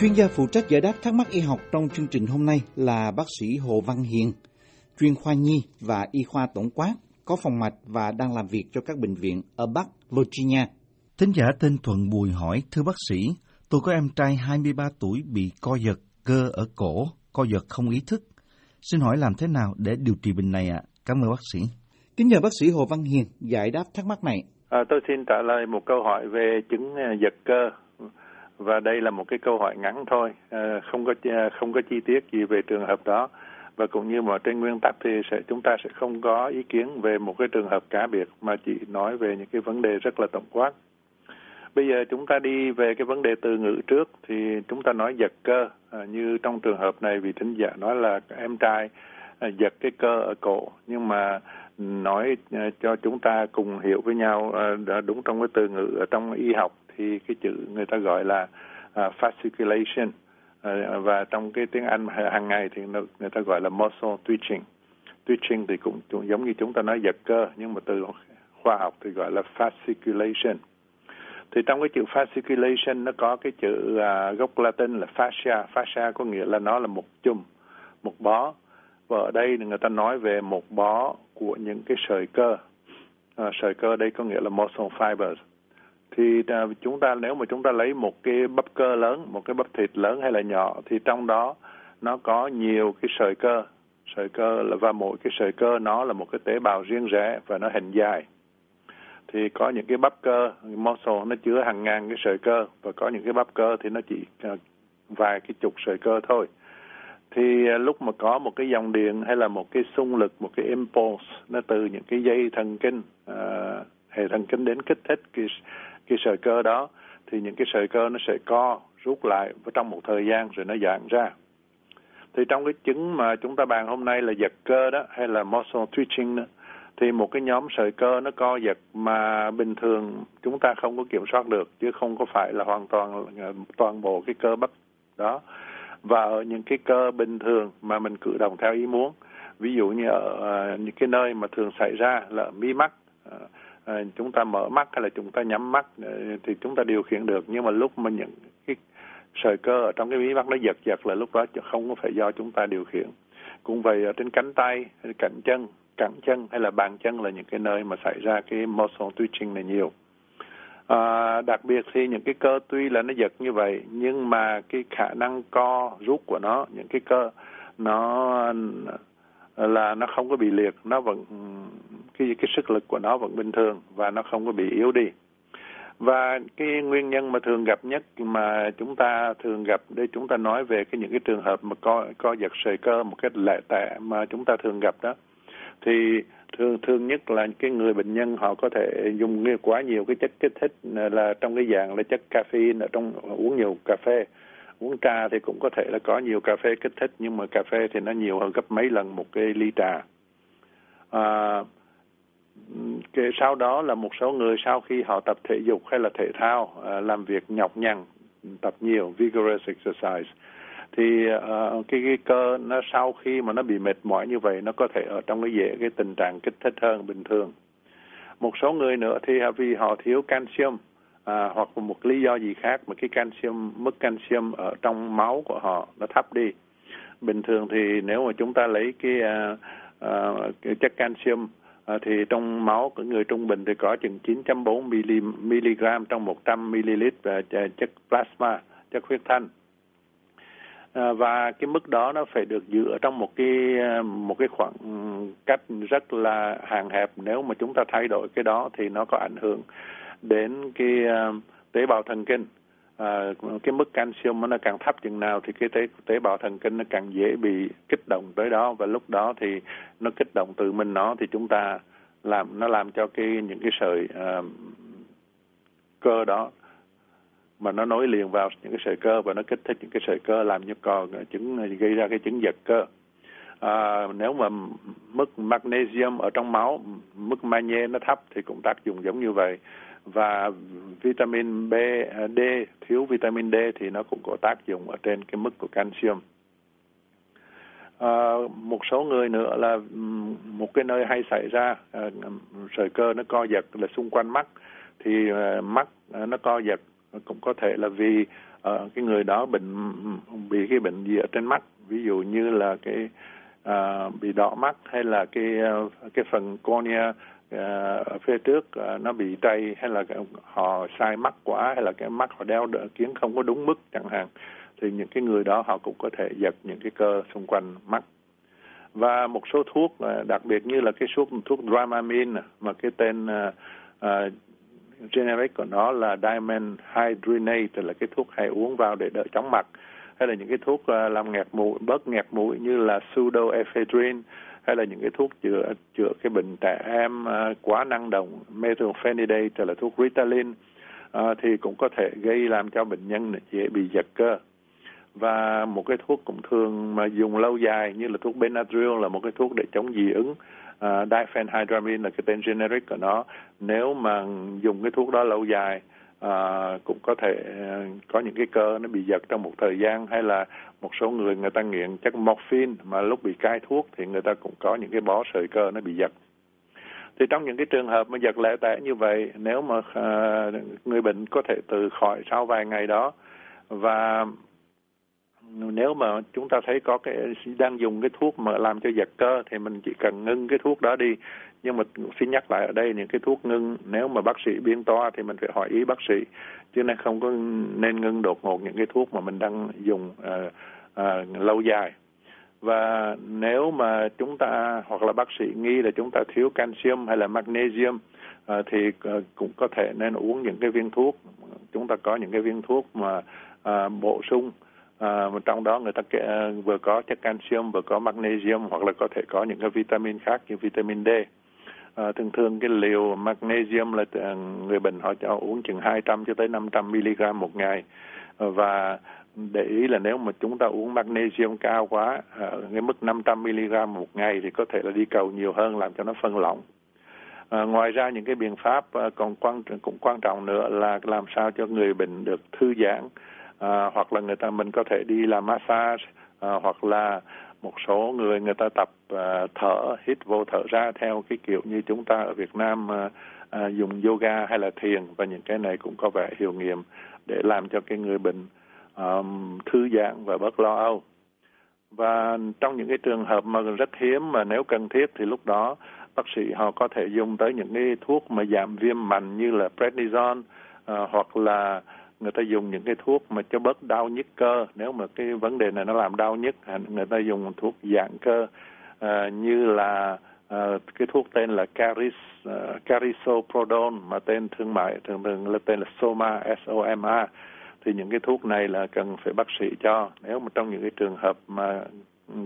Chuyên gia phụ trách giải đáp thắc mắc y học trong chương trình hôm nay là bác sĩ Hồ Văn Hiền, chuyên khoa nhi và y khoa tổng quát, có phòng mạch và đang làm việc cho các bệnh viện ở Bắc Virginia. Thính giả tên Thuận Bùi hỏi, thưa bác sĩ, tôi có em trai 23 tuổi bị co giật cơ ở cổ, co giật không ý thức. Xin hỏi làm thế nào để điều trị bệnh này ạ? À? Cảm ơn bác sĩ. Kính nhờ bác sĩ Hồ Văn Hiền giải đáp thắc mắc này. À, tôi xin trả lời một câu hỏi về chứng à, giật cơ và đây là một cái câu hỏi ngắn thôi, ờ, không có ờ, không có chi tiết gì về trường hợp đó. Và cũng như mà trên nguyên tắc thì sẽ chúng ta sẽ không có ý kiến về một cái trường hợp cá biệt mà chỉ nói về những cái vấn đề rất là tổng quát. Bây giờ chúng ta đi về cái vấn đề từ ngữ trước thì chúng ta nói giật cơ. À, như trong trường hợp này vị thính giả nói là em trai à, giật cái cơ ở cổ. Nhưng mà nói à, cho chúng ta cùng hiểu với nhau à, đúng trong cái từ ngữ ở trong y học thì cái chữ người ta gọi là à, uh, fasciculation uh, à, và trong cái tiếng Anh hàng ngày thì người ta gọi là muscle twitching. Twitching thì cũng, cũng giống như chúng ta nói giật cơ nhưng mà từ khoa học thì gọi là fasciculation. Thì trong cái chữ fasciculation nó có cái chữ uh, gốc Latin là fascia. Fascia có nghĩa là nó là một chùm, một bó. Và ở đây thì người ta nói về một bó của những cái sợi cơ. Uh, sợi cơ đây có nghĩa là muscle fibers thì à, chúng ta nếu mà chúng ta lấy một cái bắp cơ lớn một cái bắp thịt lớn hay là nhỏ thì trong đó nó có nhiều cái sợi cơ. Sợi cơ là và mỗi cái sợi cơ nó là một cái tế bào riêng rẽ và nó hình dài. Thì có những cái bắp cơ muscle nó chứa hàng ngàn cái sợi cơ và có những cái bắp cơ thì nó chỉ à, vài cái chục sợi cơ thôi. Thì à, lúc mà có một cái dòng điện hay là một cái xung lực một cái impulse nó từ những cái dây thần kinh uh, hệ thần kinh đến kích thích cái cái sợi cơ đó thì những cái sợi cơ nó sẽ co rút lại và trong một thời gian rồi nó giãn ra. Thì trong cái chứng mà chúng ta bàn hôm nay là giật cơ đó hay là muscle twitching đó thì một cái nhóm sợi cơ nó co giật mà bình thường chúng ta không có kiểm soát được chứ không có phải là hoàn toàn ờ, toàn bộ cái cơ bắp đó. Và ở những cái cơ bình thường mà mình cử động theo ý muốn ví dụ như ở uh, những cái nơi mà thường xảy ra là mí mắt uh, à, chúng ta mở mắt hay là chúng ta nhắm mắt ờ, thì chúng ta điều khiển được. Nhưng mà lúc mà những cái sợi cơ ở trong cái mí mắt nó giật giật là lúc đó không có phải do chúng ta điều khiển. Cũng vậy ở trên cánh tay hay cạnh chân cẳng chân hay là bàn chân là những cái nơi mà xảy ra cái muscle twitching này nhiều. À, đặc biệt thì những cái cơ tuy là nó giật như vậy nhưng mà cái khả năng co rút của nó những cái cơ nó là nó không có bị liệt, nó vẫn, cái cái sức lực của nó vẫn bình thường và nó không có bị yếu đi. Và cái nguyên nhân mà thường gặp nhất mà chúng ta thường gặp đây chúng ta nói về cái những cái trường hợp mà co co giật sợi cơ một cái lệ tệ mà chúng ta thường gặp đó, thì thường thường nhất là cái người bệnh nhân họ có thể dùng quá nhiều cái chất kích thích, là trong cái dạng là chất caffeine ở trong uống nhiều cà phê uống trà thì cũng có thể là có nhiều cà phê kích thích nhưng mà cà phê thì nó nhiều hơn gấp mấy lần một cái ly trà. À, cái sau đó là một số người sau khi họ tập thể dục hay là thể thao à, làm việc nhọc nhằn tập nhiều vigorous exercise thì uh, cái cái cơ nó sau khi mà nó bị mệt mỏi như vậy nó có thể ở trong cái dễ cái tình trạng kích thích hơn bình thường. Một số người nữa thì vì họ thiếu canxi à, hoặc một lý do gì khác mà cái canxi mức canxi ở trong máu của họ nó thấp đi bình thường thì nếu mà chúng ta lấy cái, à, à, cái chất canxi à, thì trong máu của người trung bình thì có chừng 9.4 mg trong 100 ml và chất plasma, chất huyết thanh. À, và cái mức đó nó phải được giữ ở trong một cái à, một cái khoảng cách rất là hạn hẹp nếu mà chúng ta thay đổi cái đó thì nó có ảnh hưởng đến cái uh, tế bào thần kinh. À, cái mức calcium nó càng thấp chừng nào thì cái tế tế bào thần kinh nó càng dễ bị kích động tới đó. Và lúc đó thì nó kích động từ mình nó thì chúng ta làm nó làm cho cái những cái sợi uh, cơ đó mà nó nối liền vào những cái sợi cơ và nó kích thích những cái sợi cơ làm cho còn chứng gây ra cái chứng giật cơ. À, nếu mà mức magnesium ở trong máu mức magie nó thấp thì cũng tác dụng giống như vậy và vitamin B, D, thiếu vitamin D thì nó cũng có tác dụng ở trên cái mức của calcium. À, một số người nữa là một cái nơi hay xảy ra à, sợi cơ nó co giật là xung quanh mắt thì à, mắt à, nó co giật à, cũng có thể là vì à, cái người đó bệnh bị cái bệnh gì ở trên mắt ví dụ như là cái à, bị đỏ mắt hay là cái à, cái phần cornea Ờ, ở phía trước ờ, nó bị trầy hay là họ sai mắt quá hay là cái mắt họ đeo kiến không có đúng mức chẳng hạn thì những cái người đó họ cũng có thể giật những cái cơ xung quanh mắt. Và một số thuốc ờ, đặc biệt như là cái thuốc thuốc Dramamine mà cái tên uh, uh, generic của nó là diamond hydrinate là cái thuốc hay uống vào để đỡ chóng mặt. Hay là những cái thuốc làm nghẹt mũi bớt nghẹt mũi như là pseudoephedrine hay là những cái thuốc chữa chữa cái bệnh trẻ em uh, à, quá năng động methylphenidate là thuốc Ritalin uh, thì cũng có thể gây làm cho bệnh nhân dễ bị giật cơ. Và một cái thuốc cũng thường mà dùng lâu dài như là thuốc Benadryl là một cái thuốc để chống dị ứng uh, diphenhydramine là cái tên generic của nó. Nếu mà dùng cái thuốc đó lâu dài à, cũng có thể à, có những cái cơ nó bị giật trong một thời gian hay là một số người người ta nghiện chất morphine mà lúc bị cai thuốc thì người ta cũng có những cái bó sợi cơ nó bị giật. Thì trong những cái trường hợp mà giật lẻ tẻ như vậy nếu mà à, người bệnh có thể từ khỏi sau vài ngày đó và nếu mà chúng ta thấy có cái đang dùng cái thuốc mà làm cho giật cơ thì mình chỉ cần ngưng cái thuốc đó đi nhưng mà xin nhắc lại ở đây những cái thuốc ngưng nếu mà bác sĩ biên toa thì mình phải hỏi ý bác sĩ. Chứ nên không có nên ngưng đột ngột những cái thuốc mà mình đang dùng uh, uh, lâu dài. Và nếu mà chúng ta hoặc là bác sĩ nghi là chúng ta thiếu canxium hay là magnesium uh, thì uh, cũng có thể nên uống những cái viên thuốc. Chúng ta có những cái viên thuốc mà uh, bổ sung. À, trong đó người ta kể, vừa có chất canxium vừa có magnesium hoặc là có thể có những cái vitamin khác như vitamin D à, thường thường cái liều magnesium là người bệnh họ cho uống chừng 200 cho tới 500 mg một ngày. Ờ, và để ý là nếu mà chúng ta uống magnesium cao quá ờ, cái mức 500 mg một ngày thì có thể là đi cầu nhiều hơn làm cho nó phân lỏng. À, ngoài ra những cái biện pháp còn quan cũng quan trọng nữa là làm sao cho người bệnh được thư giãn. À, hoặc là người ta mình có thể đi làm massage à, hoặc là một số người người ta tập à, thở hít vô thở ra theo cái kiểu như chúng ta ở Việt Nam à, à, dùng yoga hay là thiền và những cái này cũng có vẻ hiệu nghiệm để làm cho cái người bệnh um, thư giãn và bớt lo âu. Và trong những cái trường hợp mà rất hiếm mà nếu cần thiết thì lúc đó bác sĩ họ có thể dùng tới những cái thuốc mà giảm viêm mạnh như là prednisone uh, hoặc là người ta dùng những cái thuốc mà cho bớt đau nhức cơ. Nếu mà cái vấn đề này nó làm đau nhức à, người ta dùng thuốc dạng cơ uh, như là uh, cái thuốc tên là Caris uh, Carisoprodol mà tên thương mại thường thường là tên là Soma S O M A. Thì những cái thuốc này là cần phải bác sĩ cho. Nếu mà trong những cái trường hợp mà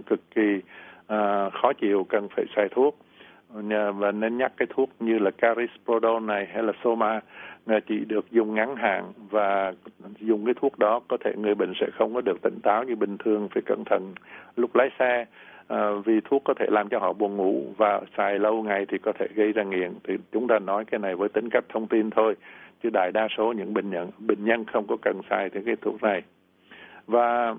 cực kỳ uh, khó chịu cần phải xài thuốc và nên nhắc cái thuốc như là Carisoprodol này hay là Soma chỉ được dùng ngắn hạn và dùng cái thuốc đó có thể người bệnh sẽ không có được tỉnh táo như bình thường phải cẩn thận lúc lái xe. À, vì thuốc có thể làm cho họ buồn ngủ và xài lâu ngày thì có thể gây ra nghiện. Thì chúng ta nói cái này với tính cách thông tin thôi chứ đại đa số những bệnh nhân bệnh nhân không có cần xài thì cái thuốc này. Và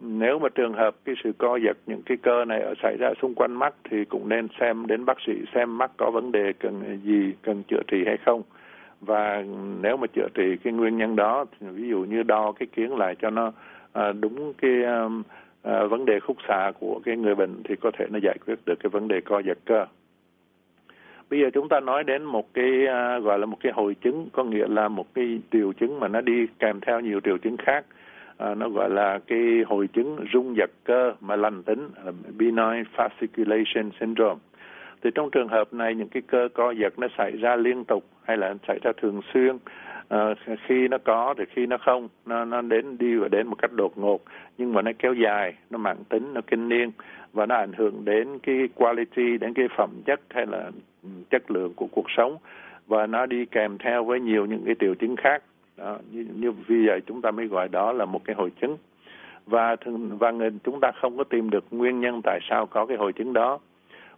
nếu mà trường hợp cái sự co giật những cái cơ này ở xảy ra xung quanh mắt thì cũng nên xem đến bác sĩ xem mắt có vấn đề cần gì cần chữa trị hay không. Và nếu mà chữa trị cái nguyên nhân đó thì ví dụ như đo cái kiến lại cho nó à, đúng cái um, à, vấn đề khúc xạ của cái người bệnh thì có thể nó giải quyết được cái vấn đề co giật cơ. Bây giờ chúng ta nói đến một cái à, gọi là một cái hội chứng có nghĩa là một cái triệu chứng mà nó đi kèm theo nhiều triệu chứng khác à, nó gọi là cái hội chứng rung giật cơ mà lành tính benign fasciculation syndrome. Thì trong trường hợp này những cái cơ co giật nó xảy ra liên tục hay là xảy ra thường xuyên à, khi nó có thì khi nó không nó nó đến đi và đến một cách đột ngột nhưng mà nó kéo dài nó mạng tính nó kinh niên và nó ảnh hưởng đến cái quality đến cái phẩm chất hay là chất lượng của cuộc sống. Và nó đi kèm theo với nhiều những cái triệu chứng khác đó, như, như vì vậy chúng ta mới gọi đó là một cái hội chứng. Và thường và người chúng ta không có tìm được nguyên nhân tại sao có cái hội chứng đó.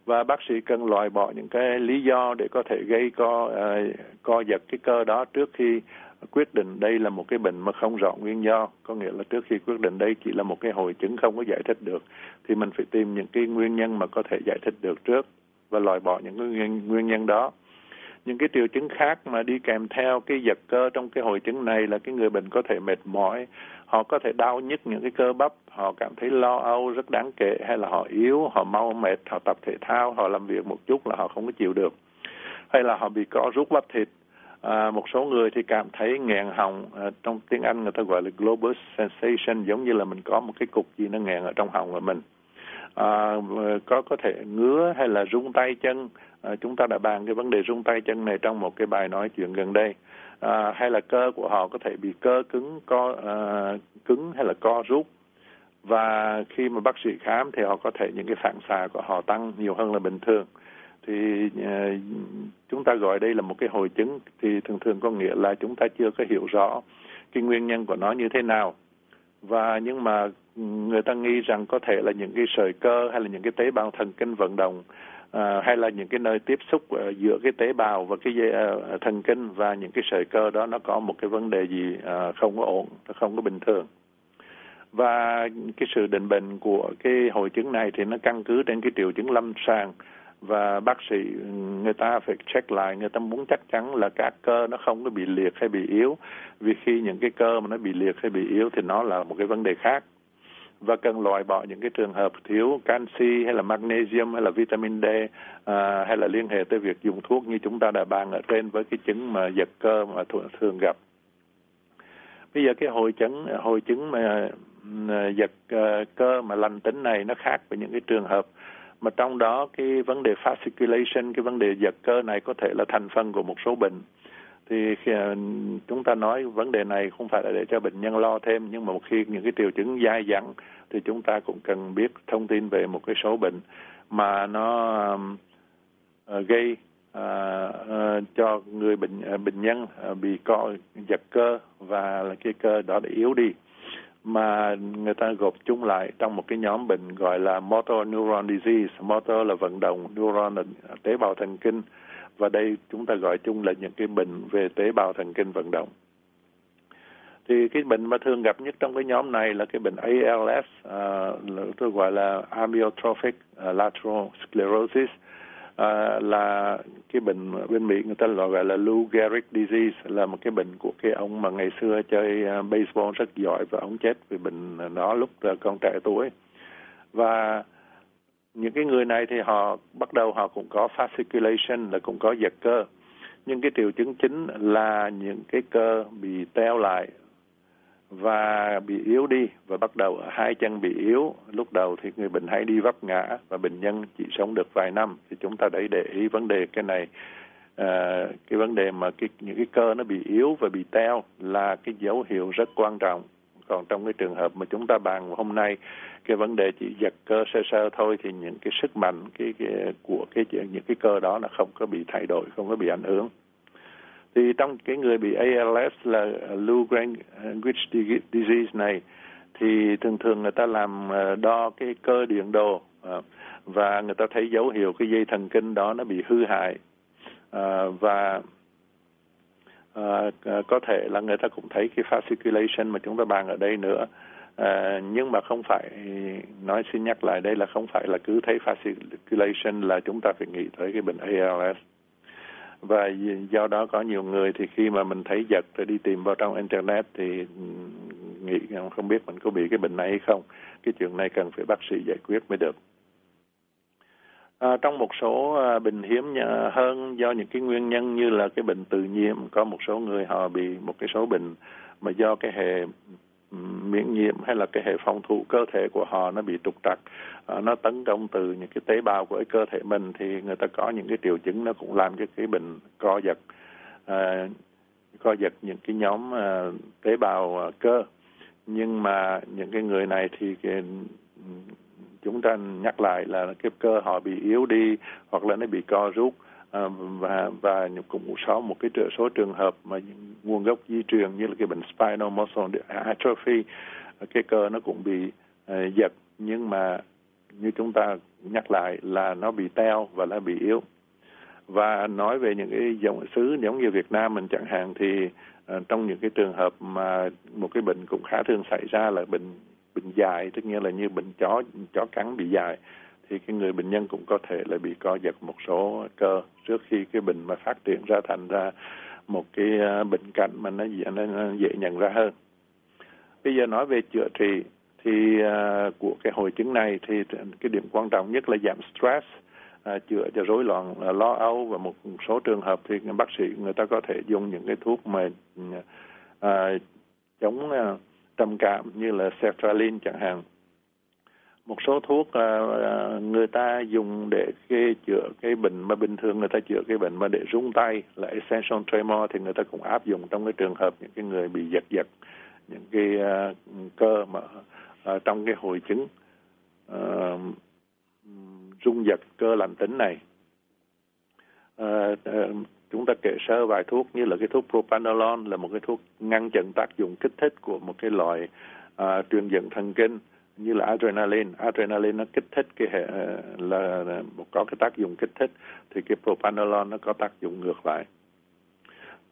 Và bác sĩ cần loại bỏ những cái lý do để có thể gây co uh, co giật cái cơ đó trước khi quyết định đây là một cái bệnh mà không rõ nguyên do. Có nghĩa là trước khi quyết định đây chỉ là một cái hội chứng không có giải thích được. Thì mình phải tìm những cái nguyên nhân mà có thể giải thích được trước và loại bỏ những cái nguyên, nguyên nhân đó những cái triệu chứng khác mà đi kèm theo cái giật cơ trong cái hội chứng này là cái người bệnh có thể mệt mỏi họ có thể đau nhức những cái cơ bắp họ cảm thấy lo âu rất đáng kể hay là họ yếu họ mau mệt họ tập thể thao họ làm việc một chút là họ không có chịu được. Hay là họ bị co rút bắp thịt. À, một số người thì cảm thấy nghẹn họng à, trong tiếng Anh người ta gọi là globus sensation giống như là mình có một cái cục gì nó nghẹn ở trong họng của mình à, có có thể ngứa hay là rung tay chân. À, chúng ta đã bàn cái vấn đề rung tay chân này trong một cái bài nói chuyện gần đây. À, hay là cơ của họ có thể bị cơ cứng co à, cứng hay là co rút. Và khi mà bác sĩ khám thì họ có thể những cái phản xạ của họ tăng nhiều hơn là bình thường. Thì uh, chúng ta gọi đây là một cái hội chứng thì thường thường có nghĩa là chúng ta chưa có hiểu rõ cái nguyên nhân của nó như thế nào và nhưng mà người ta nghi rằng có thể là những cái sợi cơ hay là những cái tế bào thần kinh vận động à, hay là những cái nơi tiếp xúc uh, giữa cái tế bào và cái dây, uh, thần kinh và những cái sợi cơ đó nó có một cái vấn đề gì uh, không có ổn không có bình thường. Và cái sự định bệnh của cái hội chứng này thì nó căn cứ trên cái triệu chứng lâm sàng và bác sĩ người ta phải check lại người ta muốn chắc chắn là các cơ nó không có bị liệt hay bị yếu vì khi những cái cơ mà nó bị liệt hay bị yếu thì nó là một cái vấn đề khác và cần loại bỏ những cái trường hợp thiếu canxi hay là magnesium hay là vitamin D à, hay là liên hệ tới việc dùng thuốc như chúng ta đã bàn ở trên với cái chứng mà giật cơ mà thường, thường gặp. Bây giờ cái hội chứng hội chứng mà ừ, giật ờ, cơ mà lành tính này nó khác với những cái trường hợp mà trong đó cái vấn đề fasciculation cái vấn đề giật cơ này có thể là thành phần của một số bệnh. Thì khi à, chúng ta nói vấn đề này không phải là để cho bệnh nhân lo thêm nhưng mà một khi những cái triệu chứng dai dẳng thì chúng ta cũng cần biết thông tin về một cái số bệnh mà nó uh, gây uh, uh, cho người bệnh uh, bệnh nhân uh, bị co giật cơ và là cái cơ đó để yếu đi mà người ta gộp chung lại trong một cái nhóm bệnh gọi là motor neuron disease. Motor là vận động, neuron là tế bào thần kinh và đây chúng ta gọi chung là những cái bệnh về tế bào thần kinh vận động. Thì cái bệnh mà thường gặp nhất trong cái nhóm này là cái bệnh ALS, uh, à, tôi gọi là amyotrophic à, lateral sclerosis à, là cái bệnh bên Mỹ người ta gọi là Lou Gehrig disease là một cái bệnh của cái ông mà ngày xưa chơi à, baseball rất giỏi và ông chết vì bệnh đó lúc à, còn trẻ tuổi. Và những cái người này thì họ bắt đầu họ cũng có fasciculation là cũng có giật cơ. Nhưng cái triệu chứng chính là những cái cơ bị teo lại và bị yếu đi và bắt đầu hai chân bị yếu. Lúc đầu thì người bệnh hay đi vấp ngã và bệnh nhân chỉ sống được vài năm. Thì chúng ta đấy để ý vấn đề cái này. À, cái vấn đề mà cái những cái cơ nó bị yếu và bị teo là cái dấu hiệu rất quan trọng. Còn trong cái trường hợp mà chúng ta bàn hôm nay cái vấn đề chỉ giật cơ sơ sơ thôi thì những cái sức mạnh cái, cái của cái những cái cơ đó là không có bị thay đổi không có bị ảnh hưởng thì trong cái người bị ALS là Lou Gehrig's disease này thì thường thường người ta làm ờ, đo cái cơ điện đồ ờ, và người ta thấy dấu hiệu cái dây thần kinh đó nó bị hư hại. Ờ, và có thể là người ta cũng thấy cái fasciculation mà chúng ta bàn ở đây nữa. À, nhưng mà không phải nói xin nhắc lại đây là không phải là cứ thấy fasciculation là chúng ta phải nghĩ tới cái bệnh ALS và do đó có nhiều người thì khi mà mình thấy giật rồi đi tìm vào trong internet thì nghĩ không biết mình có bị cái bệnh này hay không. Cái chuyện này cần phải bác sĩ giải quyết mới được. À, trong một số à, bệnh hiếm hơn do những cái nguyên nhân như là cái bệnh tự nhiên có một số người họ bị một cái số bệnh mà do cái hệ miễn nhiễm hay là cái hệ phòng thủ cơ thể của họ nó bị trục trặc à, nó tấn công từ những cái tế bào của cái cơ thể mình thì người ta có những cái triệu chứng nó cũng làm cho cái bệnh co giật à, co giật những cái nhóm à, tế bào à, cơ. Nhưng mà những cái người này thì cái, ừ, chúng ta nhắc lại là cái cơ họ bị yếu đi hoặc là nó bị co rút. À, và và cũng có một cái số trường hợp mà nguồn gốc di truyền như là cái bệnh spinal muscle atrophy ờ, cái cơ nó cũng bị uh, giật. Nhưng mà như chúng ta nhắc lại là nó bị teo và nó bị yếu. Và nói về những cái dòng xứ giống như Việt Nam mình chẳng hạn thì uh, trong những cái trường hợp mà một cái bệnh cũng khá thường xảy ra là bệnh bệnh dài tức nghĩa là như bệnh chó chó cắn bị dài thì cái người bệnh nhân cũng có thể là bị co giật một số cơ trước khi cái bệnh mà phát triển ra thành ra một cái à, bệnh cảnh mà nó dễ, nó dễ nhận ra hơn. Bây giờ nói về chữa trị thì uh, của cái hội chứng này thì cái điểm quan trọng nhất là giảm stress à, chữa cho rối loạn à, lo âu và một số trường hợp thì bác sĩ người ta có thể dùng những cái thuốc mà à, chống à, trầm cảm như là sertraline chẳng hạn một số thuốc uh, người ta dùng để cái chữa cái bệnh mà bình thường người ta chữa cái bệnh mà để rung tay là essential tremor thì người ta cũng áp dụng trong cái trường hợp những cái người bị giật giật những cái uh, cơ mà uh, trong cái hội chứng uh, rung giật cơ lành tính này. Uh, uh, chúng ta kể sơ vài thuốc như là cái thuốc propanolol là một cái thuốc ngăn chặn tác dụng kích thích của một cái loại uh, truyền dẫn thần kinh như là adrenaline. Adrenaline nó kích thích cái hệ ờ, là, có cái tác dụng kích thích thì cái propanolol nó có tác dụng ngược lại.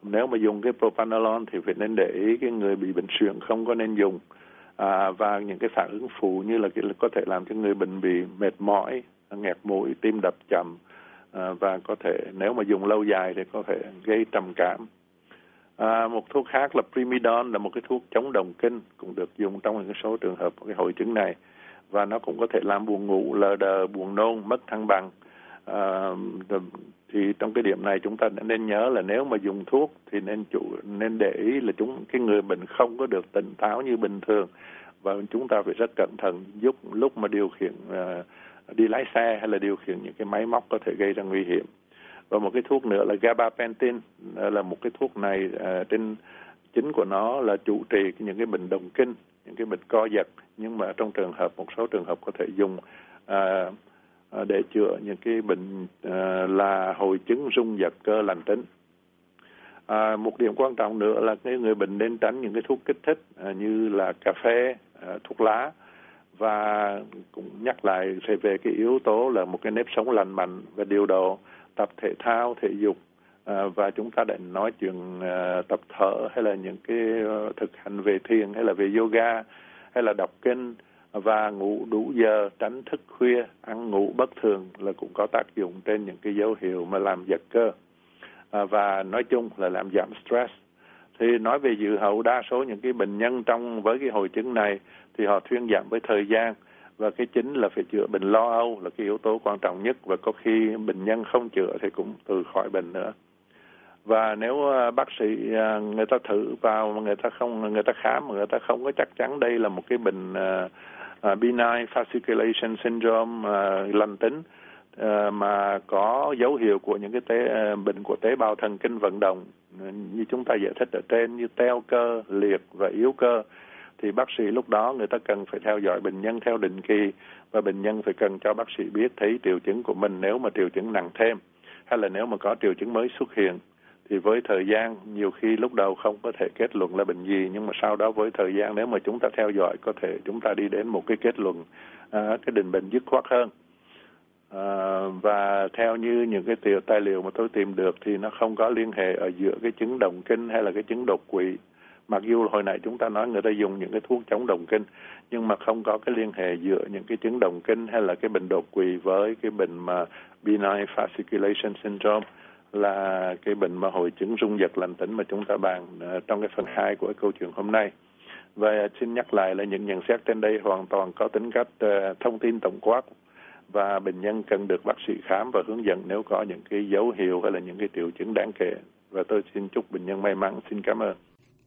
Nếu mà dùng cái propanolol thì phải nên để ý cái người bị bệnh suyễn không có nên dùng. À, và những cái phản ứng phụ như là cái, có thể làm cho người bệnh bị mệt mỏi nghẹt mũi tim đập chậm à, và có thể nếu mà dùng lâu dài thì có thể gây trầm cảm à, một thuốc khác là primidon là một cái thuốc chống đồng kinh cũng được dùng trong một số trường hợp cái hội chứng này. Và nó cũng có thể làm buồn ngủ lờ đờ buồn nôn mất thăng bằng. À, thì trong cái điểm này chúng ta nên nhớ là nếu mà dùng thuốc thì nên chủ nên để ý là chúng cái người bệnh không có được tỉnh táo như bình thường. Và chúng ta phải rất cẩn thận giúp lúc mà điều khiển uh, đi lái xe hay là điều khiển những cái máy móc có thể gây ra nguy hiểm và một cái thuốc nữa là gabapentin. Là một cái thuốc này à, trên chính của nó là chủ trì những cái bệnh động kinh những cái bệnh co giật. Nhưng mà trong trường hợp một số trường hợp có thể dùng à, à, để chữa những cái bệnh à, là hội chứng rung giật cơ lành tính. À, một điểm quan trọng nữa là cái người bệnh nên tránh những cái thuốc kích thích à, như là cà phê, à, thuốc lá. Và cũng nhắc lại sẽ về cái yếu tố là một cái nếp sống lành mạnh và điều độ tập thể thao thể dục à, và chúng ta đã nói chuyện à, tập thở hay là những cái ờ, thực hành về thiền hay là về yoga hay là đọc kinh và ngủ đủ giờ tránh thức khuya ăn ngủ bất thường là cũng có tác dụng trên những cái dấu hiệu mà làm giật cơ. À, và nói chung là làm giảm stress. Thì nói về dự hậu đa số những cái bệnh nhân trong với cái hội chứng này thì họ thuyên giảm với thời gian và cái chính là phải chữa bệnh lo âu là cái yếu tố quan trọng nhất. Và có khi bệnh nhân không chữa thì cũng từ khỏi bệnh nữa. Và nếu à, bác sĩ à, người ta thử vào mà người ta không người ta khám mà người ta không có chắc chắn đây là một cái bệnh uh, benign fasciculation syndrome uh, lành tính uh, mà có dấu hiệu của những cái tế, uh, bệnh của tế bào thần kinh vận động. Như chúng ta giải thích ở trên như teo cơ, liệt và yếu cơ thì bác sĩ lúc đó người ta cần phải theo dõi bệnh nhân theo định kỳ và bệnh nhân phải cần cho bác sĩ biết thấy triệu chứng của mình nếu mà triệu chứng nặng thêm hay là nếu mà có triệu chứng mới xuất hiện. Thì với thời gian nhiều khi lúc đầu không có thể kết luận là bệnh gì nhưng mà sau đó với thời gian nếu mà chúng ta theo dõi có thể chúng ta đi đến một cái kết luận à, cái định bệnh dứt khoát hơn. À, và theo như những cái tiểu tài liệu mà tôi tìm được thì nó không có liên hệ ở giữa cái chứng động kinh hay là cái chứng đột quỵ mặc dù hồi nãy chúng ta nói người ta dùng những cái thuốc chống đồng kinh, nhưng mà không có cái liên hệ giữa những cái chứng đồng kinh hay là cái bệnh đột quỵ với cái bệnh mà benign fasciculation syndrome là cái bệnh mà hội chứng rung giật lành tính mà chúng ta bàn à, trong cái phần hai của câu chuyện hôm nay. Và xin nhắc lại là những nhận xét trên đây hoàn toàn có tính cách à, thông tin tổng quát và bệnh nhân cần được bác sĩ khám và hướng dẫn nếu có những cái dấu hiệu hay là những cái triệu chứng đáng kể. Và tôi xin chúc bệnh nhân may mắn. Xin cảm ơn.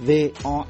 voanews.com